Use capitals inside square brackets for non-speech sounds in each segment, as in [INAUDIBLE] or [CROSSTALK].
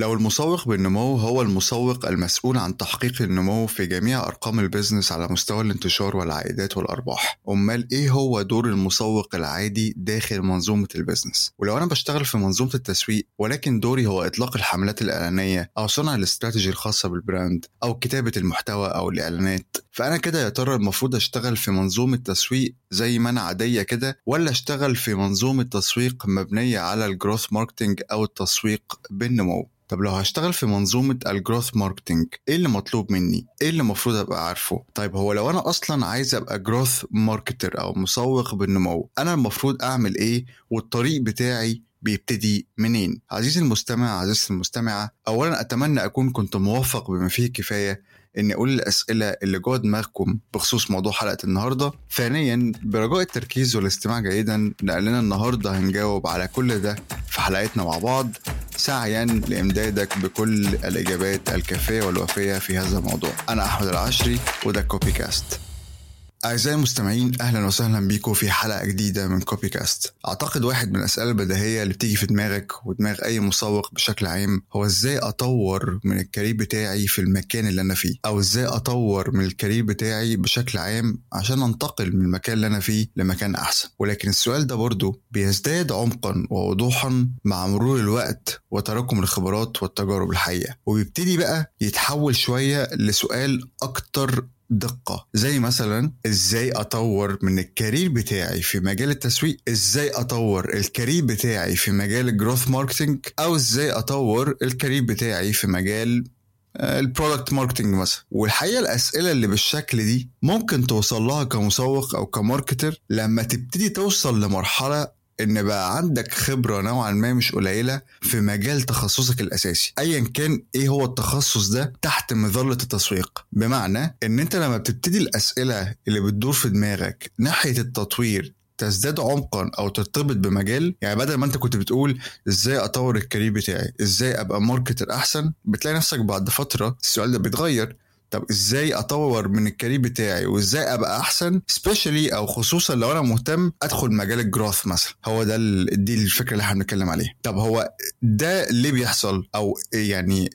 لو المسوق بالنمو هو المسوق المسؤول عن تحقيق النمو في جميع أرقام ال business على مستوى الانتشار والعائدات والأرباح. أمال إيه هو دور المسوق العادي داخل منظومة ال business؟ ولو أنا بشتغل في منظومة التسويق ولكن دوري هو إطلاق الحملات الإعلانية أو صنع الاستراتيجي الخاصة بال brand أو كتابة المحتوى أو الإعلانات فأنا كده يا ترى المفروض أشتغل في منظومة تسويق زي ما أنا عادية كده ولا أشتغل في منظومة تسويق مبنية على ال growth marketing أو التسويق بالنمو؟ طب لو هشتغل في منظومة ال growth marketing إيه اللي مطلوب مني؟ إيه اللي المفروض أبقى عارفه؟ طيب هو لو أنا أصلا عايز أبقى growth marketer أو مسوق بالنمو أنا المفروض أعمل إيه والطريق بتاعي بيبتدي منين؟ عزيزي المستمع عزيزتي المستمعة أولا أتمنى أكون كنت موفق بما فيه الكفاية إني أقول الأسئلة اللي جوه دماغكم بخصوص موضوع حلقة النهارده ثانيا برجاء التركيز والاستماع جيدا لأننا النهارده هنجاوب على كل ده في حلقتنا مع بعض سعيا لإمدادك بكل الإجابات الكافية والوافيه في هذا الموضوع. أنا أحمد العشري وده كوبي كاست أعزائي المستمعين أهلا وسهلا بيكم في حلقة جديدة من كوبي كاست أعتقد واحد من الأسئلة البديهية اللي بتيجي في دماغك ودماغ أي مسوق بشكل عام هو إزاي أطور من ال career بتاعي في المكان اللي أنا فيه؟ أو إزاي أطور من ال career بتاعي بشكل عام عشان أنتقل من المكان اللي أنا فيه لمكان أحسن؟ ولكن السؤال ده برضه بيزداد عمقا ووضوحا مع مرور الوقت وتراكم الخبرات والتجارب الحقيقة وبيبتدي بقى يتحول شوية لسؤال أكتر دقة. زي مثلا؟ إزاي أطور من ال career بتاعي في مجال التسويق؟ إزاي أطور ال career بتاعي في مجال ال growth marketing أو إزاي أطور ال career بتاعي في مجال ال product marketing مثلا؟ والحقيقة الأسئلة اللي بالشكل دي ممكن توصل لها كمسوق أو ك marketer لما تبتدي توصل لمرحلة إن بقى عندك خبرة نوعا ما مش قليلة في مجال تخصصك الأساسي. ايا كان إيه هو التخصص ده تحت مظلة التسويق؟ بمعنى إن أنت لما بتبتدي الأسئلة اللي بتدور في دماغك ناحية التطوير تزداد عمقا أو ترتبط بمجال يعني بدل ما أنت كنت بتقول إزاي أطور ال career بتاعي إزاي أبقى marketer أحسن بتلاقي نفسك بعد فترة السؤال ده بيتغير. طب إزاي أطور من ال career بتاعي وإزاي أبقى أحسن؟ specially أو خصوصا لو أنا مهتم أدخل مجال ال growth مثلا. هو ده دي الفكرة اللي إحنا بنتكلم عليها. طب هو ده ليه بيحصل؟ أو يعني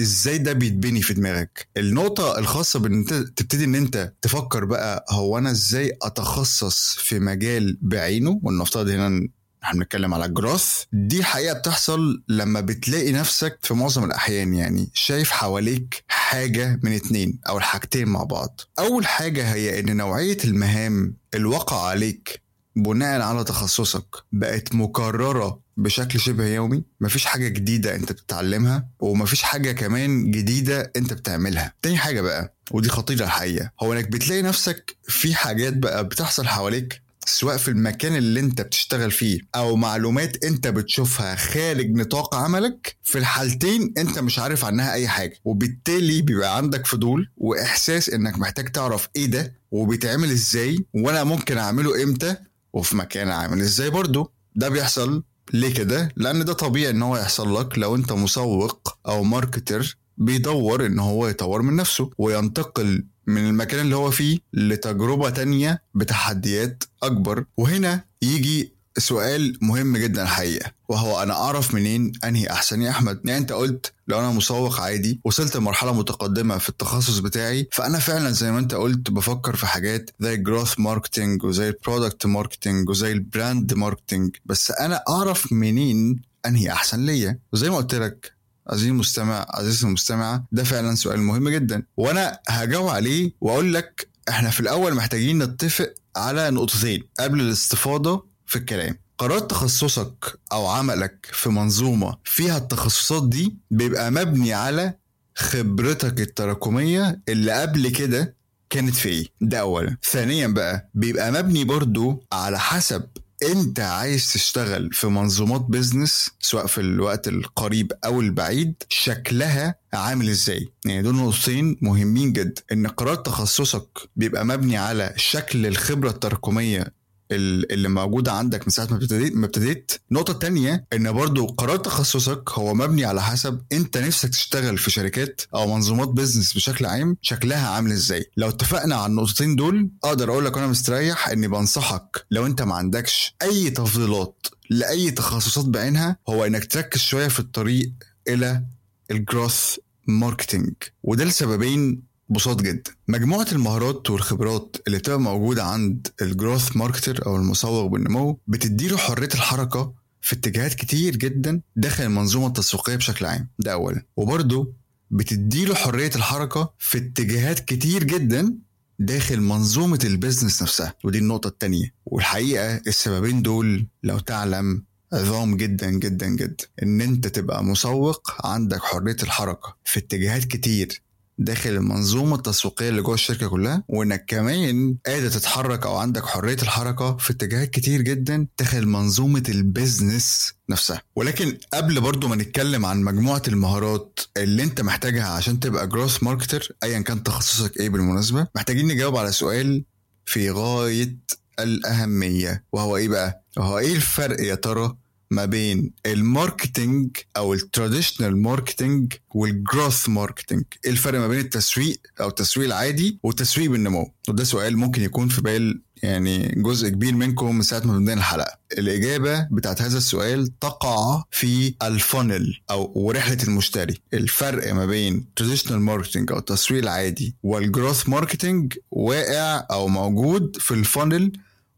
إزاي ده بيتبني في دماغك؟ النقطة الخاصة بإن أنت تبتدي إن أنت تفكر بقى هو أنا إزاي أتخصص في مجال بعينه ولنفترض هنا إحنا بنتكلم على الجروث دي حقيقه بتحصل لما بتلاقي نفسك في معظم الأحيان يعني شايف حواليك حاجة من اتنين أو الحاجتين مع بعض. أول حاجة هي إن نوعية المهام الواقع عليك بناء على تخصصك بقت مكررة بشكل شبه يومي. مفيش حاجة جديدة أنت بتتعلمها ومفيش حاجة كمان جديدة أنت بتعملها. تاني حاجة بقى ودي خطيرة الحقيقة هو إنك بتلاقي نفسك في حاجات بقى بتحصل حواليك سواء في المكان اللي انت بتشتغل فيه أو معلومات انت بتشوفها خارج نطاق عملك في الحالتين انت مش عارف عنها اي حاجة وبالتالي بيبقى عندك فضول وإحساس إنك محتاج تعرف إيه ده وبيتعمل إزاي وأنا ممكن أعمله إمتى وفي مكان عامل إزاي برضه ده بيحصل ليه كده؟ لأن ده طبيعي إن هو يحصل لك لو أنت مسوق أو marketer بيدور إن هو يطور من نفسه وينتقل من المكان اللي هو فيه لتجربة تانية بتحديات أكبر. وهنا يجي سؤال مهم جدا الحقيقة وهو أنا أعرف منين أنهي أحسن يا أحمد؟ يعني أنت قلت لو أنا مسوق عادي وصلت لمرحلة متقدمة في التخصص بتاعي فأنا فعلا زي ما أنت قلت بفكر في حاجات زي ال growth marketing وزي ال product marketing وزي ال brand marketing بس أنا أعرف منين أنهي أحسن ليا؟ وزي ما قلت لك عزيزي المستمع عزيزي المستمعة ده فعلا سؤال مهم جدا. وأنا هجاوب عليه وأقول لك إحنا في الأول محتاجين نتفق على نقطتين قبل الاستفاضة في الكلام. قرار تخصصك أو عملك في منظومة فيها التخصصات دي بيبقى مبني على خبرتك التراكمية اللي قبل كده كانت في إيه؟ ده اولا. ثانيا بقى بيبقى مبني برضو على حسب انت عايز تشتغل في منظومات بيزنس سواء في الوقت القريب أو البعيد شكلها عامل إزاي؟ يعني دول نقطتين مهمين جدا. ان قرار تخصصك بيبقى مبني على شكل الخبرة التراكمية اللي موجودة عندك من ساعة ما ابتديت ما ابتديت. النقطة التانية إن برضو قرار تخصصك هو مبني على حسب أنت نفسك تشتغل في شركات أو منظومات بيزنس بشكل عام شكلها عامل إزاي. لو اتفقنا على النقطتين دول أقدر أقول لك وأنا مستريح إني بنصحك لو أنت ما عندكش أي تفضيلات لأي تخصصات بعينها هو إنك تركز شوية في الطريق إلى الجروث marketing وده لسببين بساط جدا. مجموعة المهارات والخبرات اللي بتبقى موجودة عند ال growth marketer أو المسوق بالنمو بتديله حرية الحركة في اتجاهات كتير جدا داخل المنظومة التسويقية بشكل عام. ده أولا. وبرضه بتديله حرية الحركة في اتجاهات كتير جدا داخل منظومة ال business نفسها. ودي النقطة التانية. والحقيقة السببين دول لو تعلم عظام جدا جدا جدا إن أنت تبقى مسوق عندك حرية الحركة في اتجاهات كتير داخل المنظومة التسويقية اللي جوه الشركة كلها وإنك كمان قادر تتحرك أو عندك حرية الحركة في اتجاهات كتير جدا داخل منظومة ال business نفسها. ولكن قبل برضو ما نتكلم عن مجموعة المهارات اللي أنت محتاجها عشان تبقى growth marketer ايا كان تخصصك إيه بالمناسبة محتاجين نجاوب على سؤال في غاية الأهمية وهو إيه بقى؟ وهو إيه الفرق يا ترى ما بين ال marketing أو ال traditional marketing وال growth marketing. إيه الفرق ما بين التسويق أو التسويق العادي والتسويق بالنمو؟ وده سؤال ممكن يكون في بال يعني جزء كبير منكم من ساعة ما بدينا الحلقة. الإجابة بتاعت هذا السؤال تقع في ال funnel أو رحلة المشتري. الفرق ما بين traditional marketing أو التسويق العادي وال growth marketing واقع أو موجود في ال funnel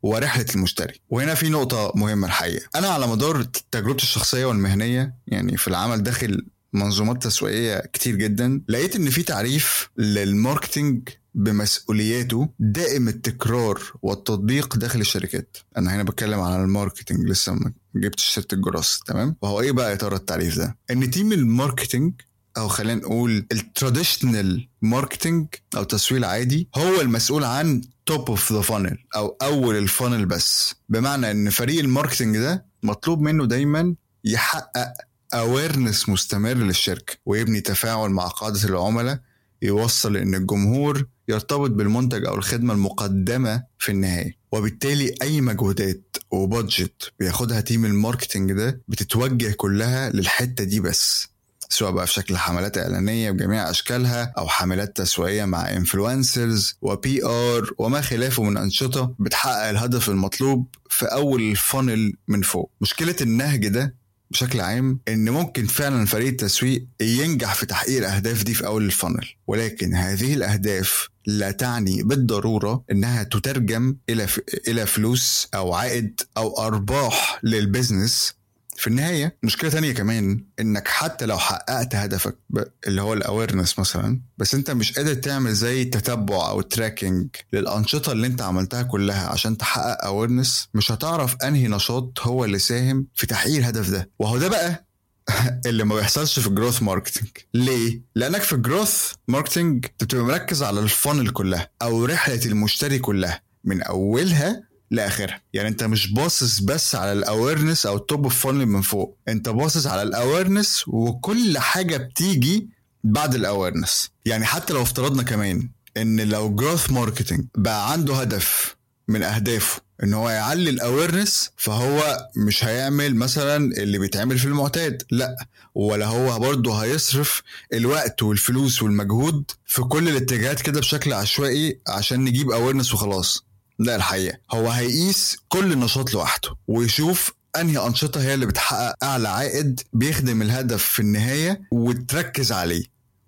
ورحلة المشتري. وهنا في نقطة مهمة الحقيقة. أنا على مدار تجربتي الشخصية والمهنية يعني في العمل داخل منظومات تسويقية كتير جدا لقيت إن في تعريف لل marketing بمسؤولياته دائم التكرار والتطبيق داخل الشركات. أنا هنا بتكلم على ال marketing لسه ما جبتش سيرة الجراس تمام؟ وهو إيه بقى يا ترى التعريف ده؟ إن team ال marketing أو خلينا نقول ال traditional marketing أو التسويق العادي هو المسؤول عن top of the funnel أو أول ال funnel بس. بمعنى إن فريق ال marketing ده مطلوب منه دايما يحقق awareness مستمر للشركة ويبني تفاعل مع قاعدة العملاء يوصل إن الجمهور يرتبط بالمنتج أو الخدمة المقدمة في النهاية. وبالتالي أي مجهودات و budget بياخدها team ال marketing ده بتتوجه كلها للحتة دي بس. سواء بقى في شكل حملات إعلانية بجميع أشكالها أو حملات تسويقية مع influencers و PR وما خلافه من أنشطة بتحقق الهدف المطلوب في أول ال funnel من فوق. مشكلة النهج ده بشكل عام إن ممكن فعلا فريق التسويق ينجح في تحقيق الأهداف دي في أول ال funnel ولكن هذه الأهداف لا تعني بالضرورة إنها تترجم إلى إلى فلوس أو عائد أو أرباح لل business في النهاية مشكلة تانية كمان إنك حتى لو حققت هدفك اللي هو ال awareness مثلا بس أنت مش قادر تعمل زي تتبع أو tracking للأنشطة اللي أنت عملتها كلها عشان تحقق awareness مش هتعرف أنهي نشاط هو اللي ساهم في تحقيق الهدف ده. وهو ده بقى [LAUGHS] اللي ما بيحصلش في ال growth marketing ليه؟ لأنك في ال growth marketing بتبقى مركز على ال funnel كلها أو رحلة المشتري كلها. من أولها لآخرها. يعني أنت مش باصص بس على ال awareness أو ال top of funnel من فوق. أنت باصص على ال awareness وكل حاجة بتيجي بعد ال awareness يعني حتى لو افترضنا كمان إن لو growth marketing بقى عنده هدف من أهدافه إن هو يعلي ال awareness فهو مش هيعمل مثلا اللي بيتعمل في المعتاد لأ. ولا هو برضه هيصرف الوقت والفلوس والمجهود في كل الاتجاهات كده بشكل عشوائي عشان نجيب awareness وخلاص. لا الحقيقة. هو هيقيس كل نشاط لوحده ويشوف أنهي أنشطة هي اللي بتحقق أعلى عائد بيخدم الهدف في النهاية وتركز عليه.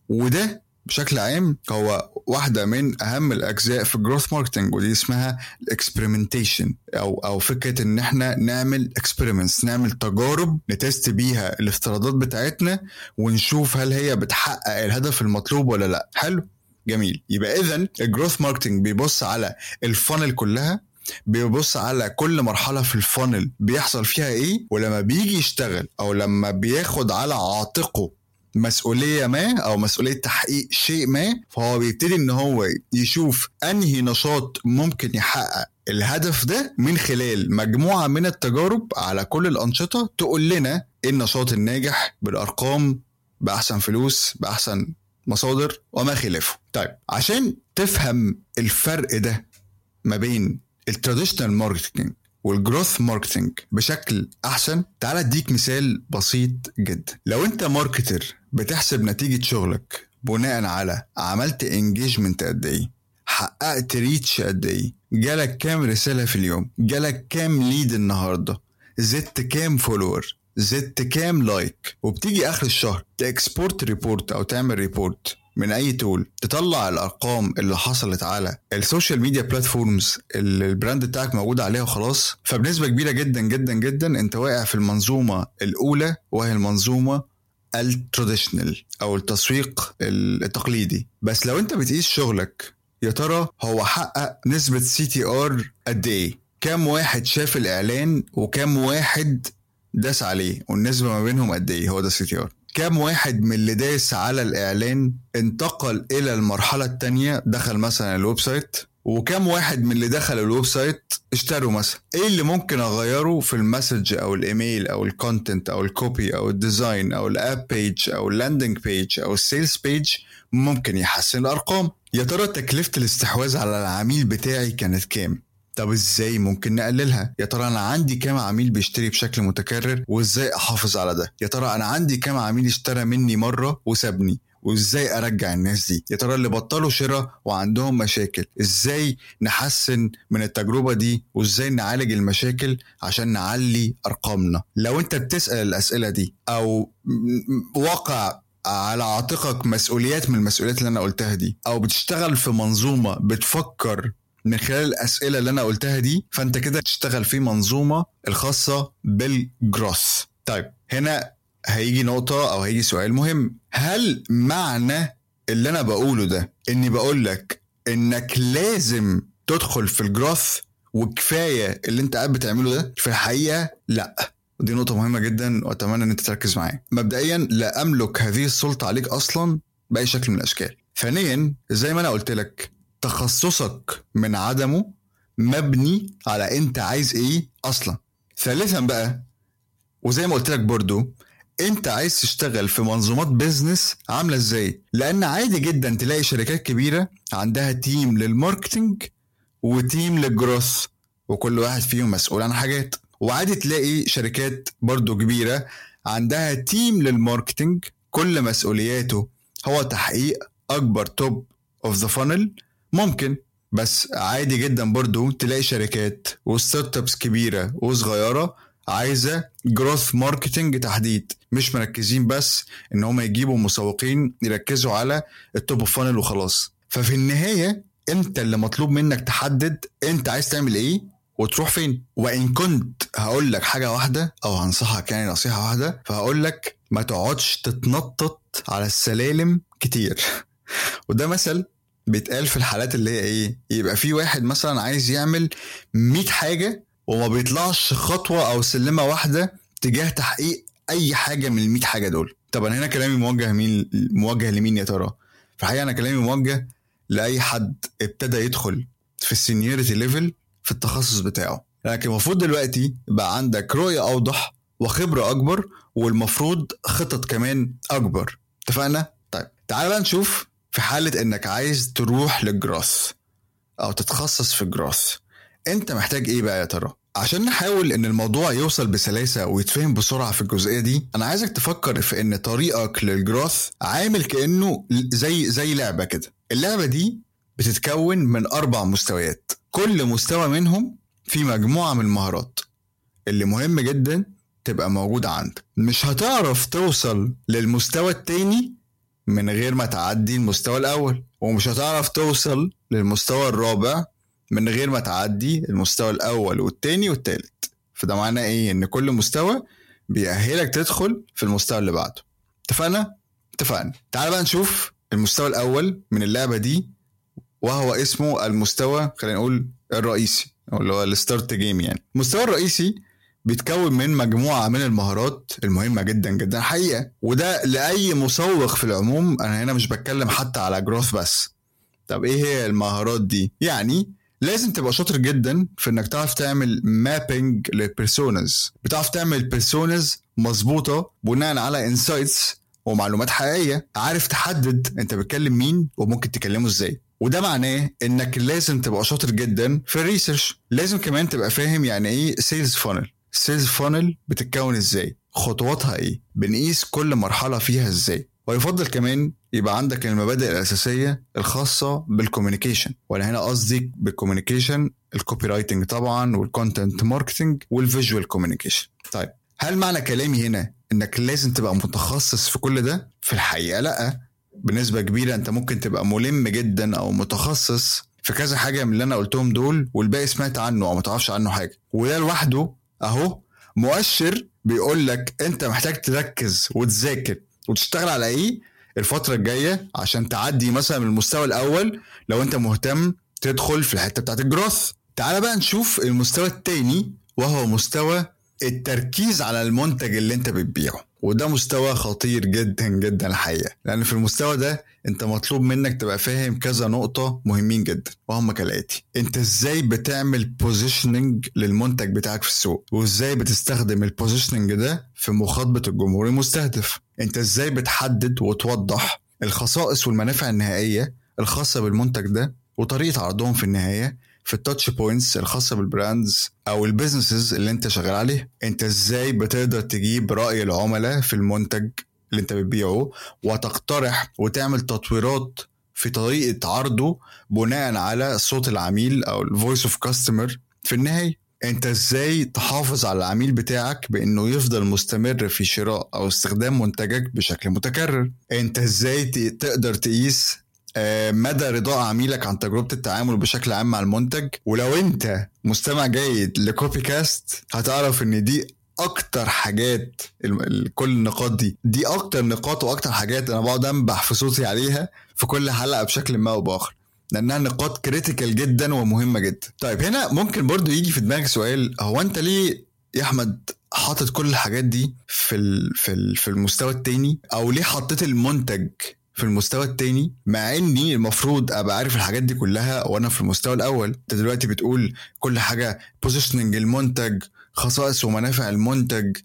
وده بشكل عام هو واحدة من أهم الأجزاء في ال growth marketing ودي اسمها ال experimentation أو أو فكرة إن إحنا نعمل experiments نعمل تجارب ن test بيها الافتراضات بتاعتنا ونشوف هل هي بتحقق الهدف المطلوب ولا لأ. حلو. جميل. يبقى اذا ال growth marketing بيبص على ال funnel كلها بيبص على كل مرحلة في ال funnel بيحصل فيها إيه؟ ولما بيجي يشتغل أو لما بياخد على عاتقه مسؤولية ما أو مسؤولية تحقيق شيء ما فهو بيبتدي إن هو يشوف أنهي نشاط ممكن يحقق الهدف ده من خلال مجموعة من التجارب على كل الأنشطة تقول لنا إيه النشاط الناجح بالأرقام بأحسن فلوس بأحسن مصادر وما خلافه. طيب عشان تفهم الفرق ده ما بين ال traditional marketing وال growth marketing بشكل أحسن تعال أديك مثال بسيط جدا. لو أنت marketer بتحسب نتيجة شغلك بناء على عملت engagement قد إيه حققت reach قد إيه جالك كام رسالة في اليوم جالك كام lead النهارده زدت كام follower زدت كام like؟ وبتيجي آخر الشهر ت export report أو تعمل report من أي tool تطلع الأرقام اللي حصلت على ال social media platforms اللي ال brand بتاعك موجود عليها وخلاص. فبنسبة كبيرة جدا جدا جدا أنت واقع في المنظومة الأولى وهي المنظومة ال traditional أو التسويق التقليدي. بس لو أنت بتقيس شغلك يا ترى هو حقق نسبة CTR قد إيه؟ كام واحد شاف الإعلان وكام واحد داس عليه والنسبة ما بينهم قد إيه؟ هو ده ار كام واحد من اللي داس على الإعلان انتقل إلى المرحلة الثانية دخل مثلا ال website؟ وكم واحد من اللي دخل ال website اشتروا مثلا؟ إيه اللي ممكن أغيره في ال message أو الإيميل أو ال content أو ال copy أو ال design أو ال app page أو ال landing page أو ال sales page ممكن يحسن الأرقام؟ يا ترى تكلفة الاستحواذ على العميل بتاعي كانت كام؟ طب إزاي ممكن نقللها؟ يا ترى أنا عندي كام عميل بيشتري بشكل متكرر؟ وإزاي أحافظ على ده؟ يا ترى أنا عندي كام عميل اشترى مني مرة وسابني؟ وإزاي أرجع الناس دي؟ يا ترى اللي بطلوا شراء وعندهم مشاكل إزاي نحسن من التجربة دي؟ وإزاي نعالج المشاكل عشان نعلي أرقامنا؟ لو أنت بتسأل الأسئلة دي أو واقع على عاتقك مسؤوليات من المسؤوليات اللي أنا قلتها دي أو بتشتغل في منظومة بتفكر من خلال الأسئلة اللي أنا قلتها دي فأنت كده تشتغل في منظومة الخاصة بالجروث طيب هنا هيجي نقطة أو هيجي سؤال مهم. هل معنى اللي أنا بقوله ده إني بقول لك إنك لازم تدخل في الجروث وكفاية اللي أنت قاعد بتعمله ده؟ في الحقيقة لأ. ودي نقطة مهمة جدا وأتمنى إن أنت تركز معايا. مبدئيا لا أملك هذه السلطة عليك أصلا بأي شكل من الأشكال. ثانيا زي ما أنا قلت لك تخصصك من عدمه مبني على انت عايز إيه أصلا. ثالثا بقى وزي ما قلت لك برضو انت عايز تشتغل في منظومات business عاملة إزاي؟ لأن عادي جدا تلاقي شركات كبيرة عندها team لل marketing و team لل growth وكل واحد فيهم مسؤول عن حاجات. وعادي تلاقي شركات برضو كبيرة عندها team لل marketing كل مسؤولياته هو تحقيق أكبر top of the funnel ممكن بس عادي جدا برضو تلاقي شركات و startups كبيره وصغيرة عايزة growth marketing تحديد. مش مركزين بس إن هم يجيبوا مسوقين يركزوا على ال top of funnel وخلاص. ففي النهاية أنت اللي مطلوب منك تحدد أنت عايز تعمل إيه وتروح فين. وإن كنت هقول لك حاجة واحدة أو هنصحك يعني نصيحة واحدة فهقول لك ما تقعدش تتنطط على السلالم كتير. [LAUGHS] وده مثل بيتقال في الحالات اللي هي إيه؟ يبقى في واحد مثلا عايز يعمل 100 حاجة وما بيطلعش خطوة أو سلمة واحدة تجاه تحقيق أي حاجة من ال 100 حاجة دول. طب أنا هنا كلامي موجه مين؟ موجه لمين يا ترى؟ في الحقيقة أنا كلامي موجه لأي حد ابتدى يدخل في ال seniority level في التخصص بتاعه. لكن المفروض دلوقتي بقى عندك رؤية أوضح وخبرة أكبر والمفروض خطط كمان أكبر. اتفقنا؟ طيب تعال بقى نشوف في حالة إنك عايز تروح لل growth أو تتخصص في ال growth أنت محتاج إيه بقى يا ترى؟ عشان نحاول إن الموضوع يوصل بسلاسة ويتفهم بسرعة في الجزئية دي أنا عايزك تفكر في إن طريقك لل growth عامل كأنه زي زي لعبة كده. اللعبة دي بتتكون من أربع مستويات كل مستوى منهم في مجموعة من المهارات. اللي مهم جدا تبقى موجودة عندك. مش هتعرف توصل للمستوى التاني من غير ما تعدي المستوى الأول ومش هتعرف توصل للمستوى الرابع من غير ما تعدي المستوى الأول والتاني والتالت فده معناه إيه؟ إن كل مستوى بيأهلك تدخل في المستوى اللي بعده اتفقنا؟ اتفقنا تعال بقى نشوف المستوى الأول من اللعبة دي وهو اسمه المستوى خلينا نقول الرئيسي أو اللي هو ال start game يعني المستوى الرئيسي بيتكون من مجموعة من المهارات المهمة جدا جدا حقيقة. وده لأي مسوق في العموم أنا هنا مش بتكلم حتى على growth بس. طب إيه هي المهارات دي؟ يعني لازم تبقى شاطر جدا في إنك تعرف تعمل mapping لل personas بتعرف تعمل personas مظبوطة بناء على insights ومعلومات حقيقية. عارف تحدد أنت بتكلم مين وممكن تكلمه إزاي. وده معناه إنك لازم تبقى شاطر جدا في ال research لازم كمان تبقى فاهم يعني إيه sales funnel ال sales funnel بتتكون إزاي؟ خطواتها إيه؟ بنقيس كل مرحلة فيها إزاي؟ ويفضل كمان يبقى عندك المبادئ الأساسية الخاصة بال communication وأنا هنا قصدي بال communication ال copywriting طبعا وال content marketing وال visual communication طيب هل معنى كلامي هنا إنك لازم تبقى متخصص في كل ده؟ في الحقيقة لأ. بنسبة كبيرة أنت ممكن تبقى ملم جدا أو متخصص في كذا حاجة من اللي أنا قلتهم دول والباقي سمعت عنه أو ما تعرفش عنه حاجة. وده لوحده اهو مؤشر بيقول لك انت محتاج تركز وتذاكر وتشتغل على إيه الفترة الجاية عشان تعدي مثلا من المستوى الأول لو أنت مهتم تدخل في الحتة بتاعت الجروث. تعال بقى نشوف المستوى التاني وهو مستوى التركيز على المنتج اللي انت بتبيعه. وده مستوى خطير جدا جدا الحقيقة. لأن في المستوى ده أنت مطلوب منك تبقى فاهم كذا نقطة مهمين جدا وهم كالآتي. أنت إزاي بتعمل positioning للمنتج بتاعك في السوق؟ وإزاي بتستخدم ال positioning ده في مخاطبة الجمهور المستهدف؟ أنت إزاي بتحدد وتوضح الخصائص والمنافع النهائية الخاصة بالمنتج ده وطريقة عرضهم في النهاية؟ في ال touch points الخاصة بال brands أو ال businesses اللي أنت شغال عليه أنت إزاي بتقدر تجيب رأي العملاء في المنتج اللي أنت بتبيعه وتقترح وتعمل تطويرات في طريقة عرضه بناء على صوت العميل أو ال voice of customer في النهاية أنت إزاي تحافظ على العميل بتاعك بإنه يفضل مستمر في شراء أو استخدام منتجك بشكل متكرر؟ أنت إزاي تقدر تقيس مدى رضاء عميلك عن تجربة التعامل بشكل عام مع المنتج؟ ولو انت مستمع جيد لكوبي كاست هتعرف إن دي أكتر حاجات كل النقاط دي. دي أكتر نقاط وأكتر حاجات أنا بقعد انبح في صوتي عليها في كل حلقة بشكل ما أو بآخر. لأنها نقاط critical جدا ومهمة جدا. طيب هنا ممكن برضو يجي في دماغك سؤال. هو أنت ليه يا أحمد حاطط كل الحاجات دي في في في المستوى التاني؟ أو ليه حطيت المنتج في المستوى التاني مع إني المفروض أبقى عارف الحاجات دي كلها وأنا في المستوى الأول. أنت دلوقتي بتقول كل حاجة positioning المنتج خصائص ومنافع المنتج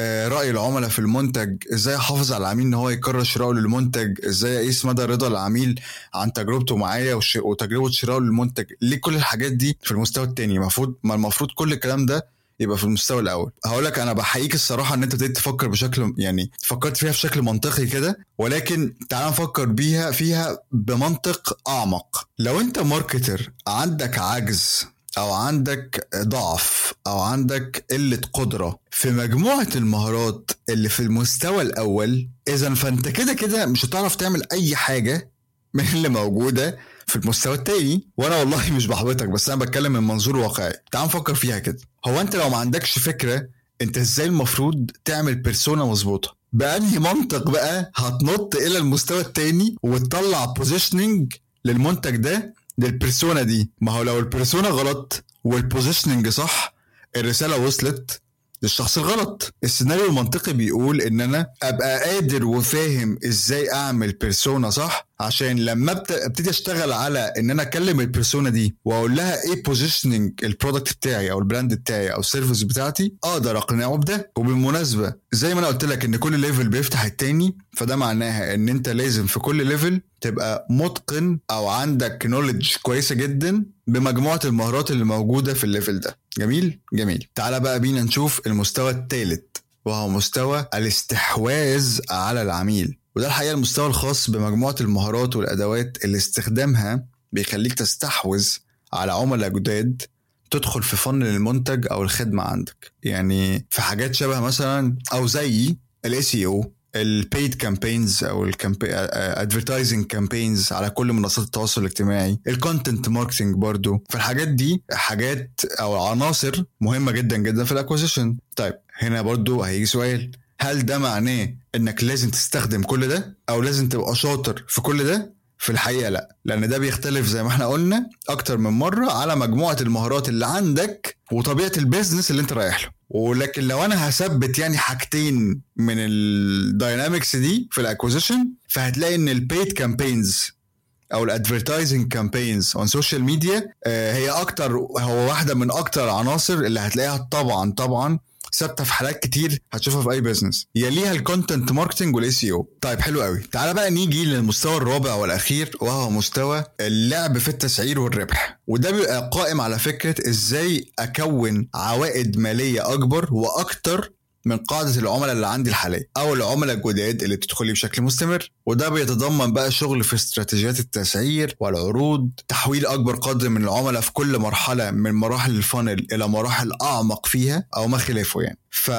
رأي العملاء في المنتج إزاي أحافظ على العميل إن هو يكرر شراءه للمنتج إزاي أقيس مدى رضا العميل عن تجربته معايا وتجربة شراءه للمنتج. ليه كل الحاجات دي في المستوى التاني؟ المفروض ما المفروض كل الكلام ده يبقى في المستوى الأول. هقول لك أنا بحييك الصراحة إن أنت ابتديت تفكر بشكل يعني فكرت فيها بشكل منطقي كده ولكن تعال نفكر بيها فيها بمنطق أعمق. لو أنت marketer عندك عجز أو عندك ضعف أو عندك قلة قدرة في مجموعة المهارات اللي في المستوى الأول إذا فأنت كده كده مش هتعرف تعمل أي حاجة من اللي موجودة في المستوى التاني. وأنا والله مش بحبطك بس أنا بتكلم من منظور واقعي. تعال نفكر فيها كده. هو انت لو ما عندكش فكرة انت إزاي المفروض تعمل بيرسونا مظبوطة؟ بأنهي منطق بقى هتنط إلى المستوى التاني وتطلع بوزيشننج للمنتج ده لل persona دي؟ ما هو لو ال persona غلط وال positioning صح الرسالة وصلت للشخص الغلط. السيناريو المنطقي بيقول إن أنا أبقى قادر وفاهم إزاي أعمل persona صح؟ عشان لما أبتدي أشتغل على إن أنا أكلم ال persona دي وأقول لها إيه positioning ال product بتاعي أو ال brand بتاعي أو ال service بتاعتي أقدر أقنعه بده. وبالمناسبة زي ما أنا قلت لك إن كل level بيفتح التاني فده معناها إن أنت لازم في كل level تبقى متقن أو عندك knowledge كويسة جدا بمجموعة المهارات اللي موجودة في ال level ده. جميل؟ جميل. تعالى بقى بينا نشوف المستوى الثالث وهو مستوى الاستحواذ على العميل. وده الحقيقة المستوى الخاص بمجموعة المهارات والأدوات اللي استخدامها بيخليك تستحوذ على عملاء جداد تدخل في funnel المنتج أو الخدمة عندك. يعني في حاجات شبه مثلا أو زي ال SEO ال paid campaigns أو ال advertising campaigns على كل منصات التواصل الاجتماعي. ال content marketing برضو. فالحاجات دي حاجات أو عناصر مهمة جدا جدا في ال acquisition طيب هنا برضو هيجي سؤال. هل ده معناه إنك لازم تستخدم كل ده؟ أو لازم تبقى شاطر في كل ده؟ في الحقيقة لأ. لأن ده بيختلف زي ما إحنا قلنا أكتر من مرة على مجموعة المهارات اللي عندك وطبيعة ال business اللي أنت رايح له. ولكن لو أنا هثبت يعني حاجتين من ال dynamics دي في ال acquisition فهتلاقي إن ال paid campaigns أو ال advertising campaigns on social media هي أكتر هو واحدة من أكتر العناصر اللي هتلاقيها طبعا طبعا ثابتة في حالات كتير هتشوفها في أي business يليها ال content marketing وال SEO طيب حلو قوي. تعال بقى نيجي للمستوى الرابع والأخير. وهو مستوى اللعب في التسعير والربح. وده بيبقى قائم على فكرة إزاي أكون عوائد مالية أكبر وأكتر من قاعدة العملاء اللي عندي الحالية أو العملاء الجداد اللي بتدخلي بشكل مستمر. وده بيتضمن بقى شغل في استراتيجيات التسعير والعروض تحويل أكبر قدر من العملاء في كل مرحلة من مراحل ال funnel إلى مراحل أعمق فيها أو ما خلافه يعني. ف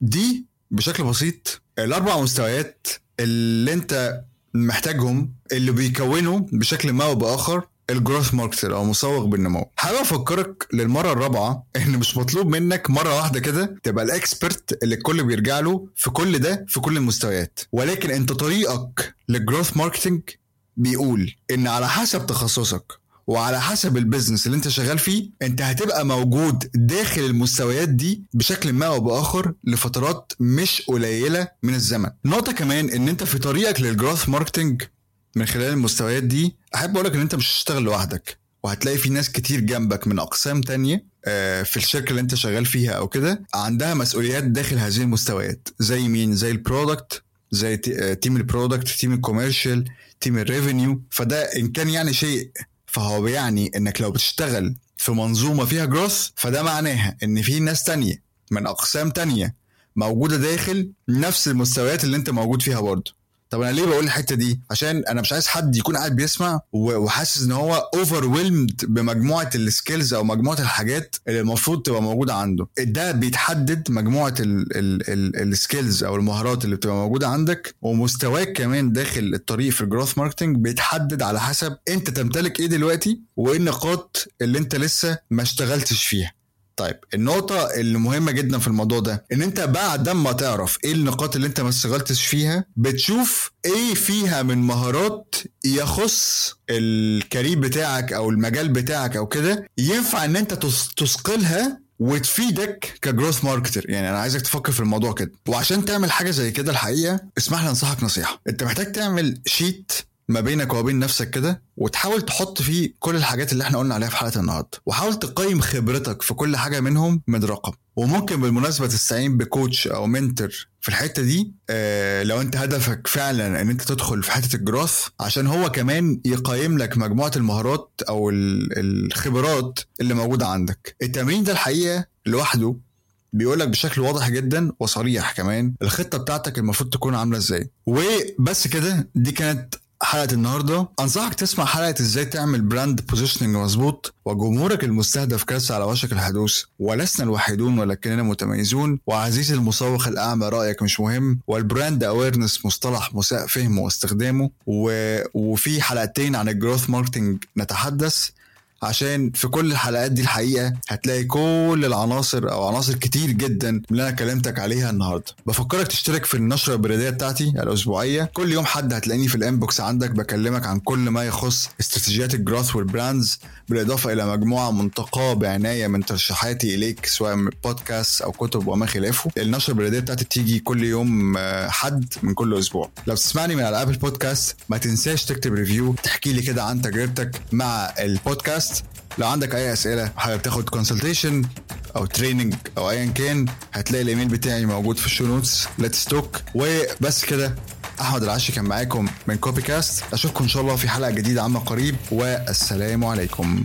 دي بشكل بسيط الأربع مستويات اللي أنت محتاجهم اللي بيكونوا بشكل ما أو بآخر ال growth marketer أو مسوق بالنمو. حابب أفكرك للمرة الرابعة إن مش مطلوب منك مرة واحدة كده تبقى ال expert اللي الكل بيرجع له في كل ده في كل المستويات؟ ولكن أنت طريقك لل growth marketing بيقول إن على حسب تخصصك وعلى حسب ال business اللي أنت شغال فيه أنت هتبقى موجود داخل المستويات دي بشكل ما أو بآخر لفترات مش قليلة من الزمن. نقطة كمان إن أنت في طريقك لل growth marketing من خلال المستويات دي أحب أقولك إن أنت مش هتشتغل لوحدك وهتلاقي في ناس كتير جنبك من أقسام تانية آه، في الشركة اللي أنت شغال فيها أو كده عندها مسؤوليات داخل هذه المستويات زي مين؟ زي البرودكت زي تيم البرودكت تيم الكوميرشال تيم الريفينيو فده إن كان يعني شيء فهو بيعني إنك لو بتشتغل في منظومة فيها growth فده معناها إن في ناس تانية من أقسام تانية موجودة داخل نفس المستويات اللي أنت موجود فيها برضه. طب أنا ليه بقول الحتة دي؟ عشان أنا مش عايز حد يكون قاعد بيسمع وحاسس إن هو over بمجموعة ال skills أو مجموعة الحاجات اللي المفروض تبقى موجودة عنده. ده بيتحدد مجموعة ال skills أو المهارات اللي بتبقى موجودة عندك. ومستواك كمان داخل الطريق في ال growth marketing بيتحدد على حسب أنت تمتلك إيه دلوقتي وايه النقاط اللي أنت لسه ما اشتغلتش فيها. طيب النقطة اللي مهمة جدا في الموضوع ده إن أنت بعد ما تعرف إيه النقاط اللي أنت ما اشتغلتش فيها بتشوف إيه فيها من مهارات يخص ال career بتاعك أو المجال بتاعك أو كده ينفع إن أنت تثقلها وتفيدك ك growth marketer يعني أنا عايزك تفكر في الموضوع كده. وعشان تعمل حاجة زي كده الحقيقة اسمح لي أنصحك نصيحة. أنت محتاج تعمل sheet ما بينك وبين نفسك كده وتحاول تحط فيه كل الحاجات اللي إحنا قلنا عليها في حلقة النهارده. وحاول تقيم خبرتك في كل حاجة منهم من رقم. وممكن بالمناسبة تستعين ب coach أو mentor في الحتة دي آه لو أنت هدفك فعلا إن أنت تدخل في حتة ال growth عشان هو كمان يقيم لك مجموعة المهارات أو الخبرات اللي موجودة عندك. التمرين ده الحقيقة لوحده بيقول لك بشكل واضح جدا وصريح كمان الخطة بتاعتك المفروض تكون عاملة إزاي. وبس كده دي كانت حلقة النهارده. أنصحك تسمع حلقة إزاي تعمل brand positioning مظبوط وجمهورك المستهدف كارثة على وشك الحدوث. ولسنا الوحيدون ولكننا متميزون. وعزيزي المسوق الأعمى رأيك مش مهم. وال brand awareness مصطلح مساء فهمه واستخدامه. و... وفي حلقتين عن ال growth marketing نتحدث. عشان في كل الحلقات دي الحقيقة هتلاقي كل العناصر أو عناصر كتير جدا اللي أنا كلمتك عليها النهارده. بفكرك تشترك في النشرة البريدية بتاعتي الأسبوعية. كل يوم حد هتلاقيني في ال inbox عندك بكلمك عن كل ما يخص استراتيجيات ال growth وال brands بالإضافة إلى مجموعة منتقاه بعناية من ترشيحاتي إليك سواء من بودكاست أو كتب وما خلافه. النشرة البريدية بتاعتي بتيجي كل يوم حد من كل أسبوع. لو تسمعني من على Apple Podcast ما تنساش تكتب review تحكي لي كده عن تجربتك مع البودكاست لو عندك أي أسئلة حابب تاخد consultation أو training أو ايا كان هتلاقي الإيميل بتاعي موجود في ال show notes let's talk وبس كده أحمد العشي كان معاكم من كوبي كاست أشوفكم إن شاء الله في حلقة جديدة عما قريب والسلام عليكم.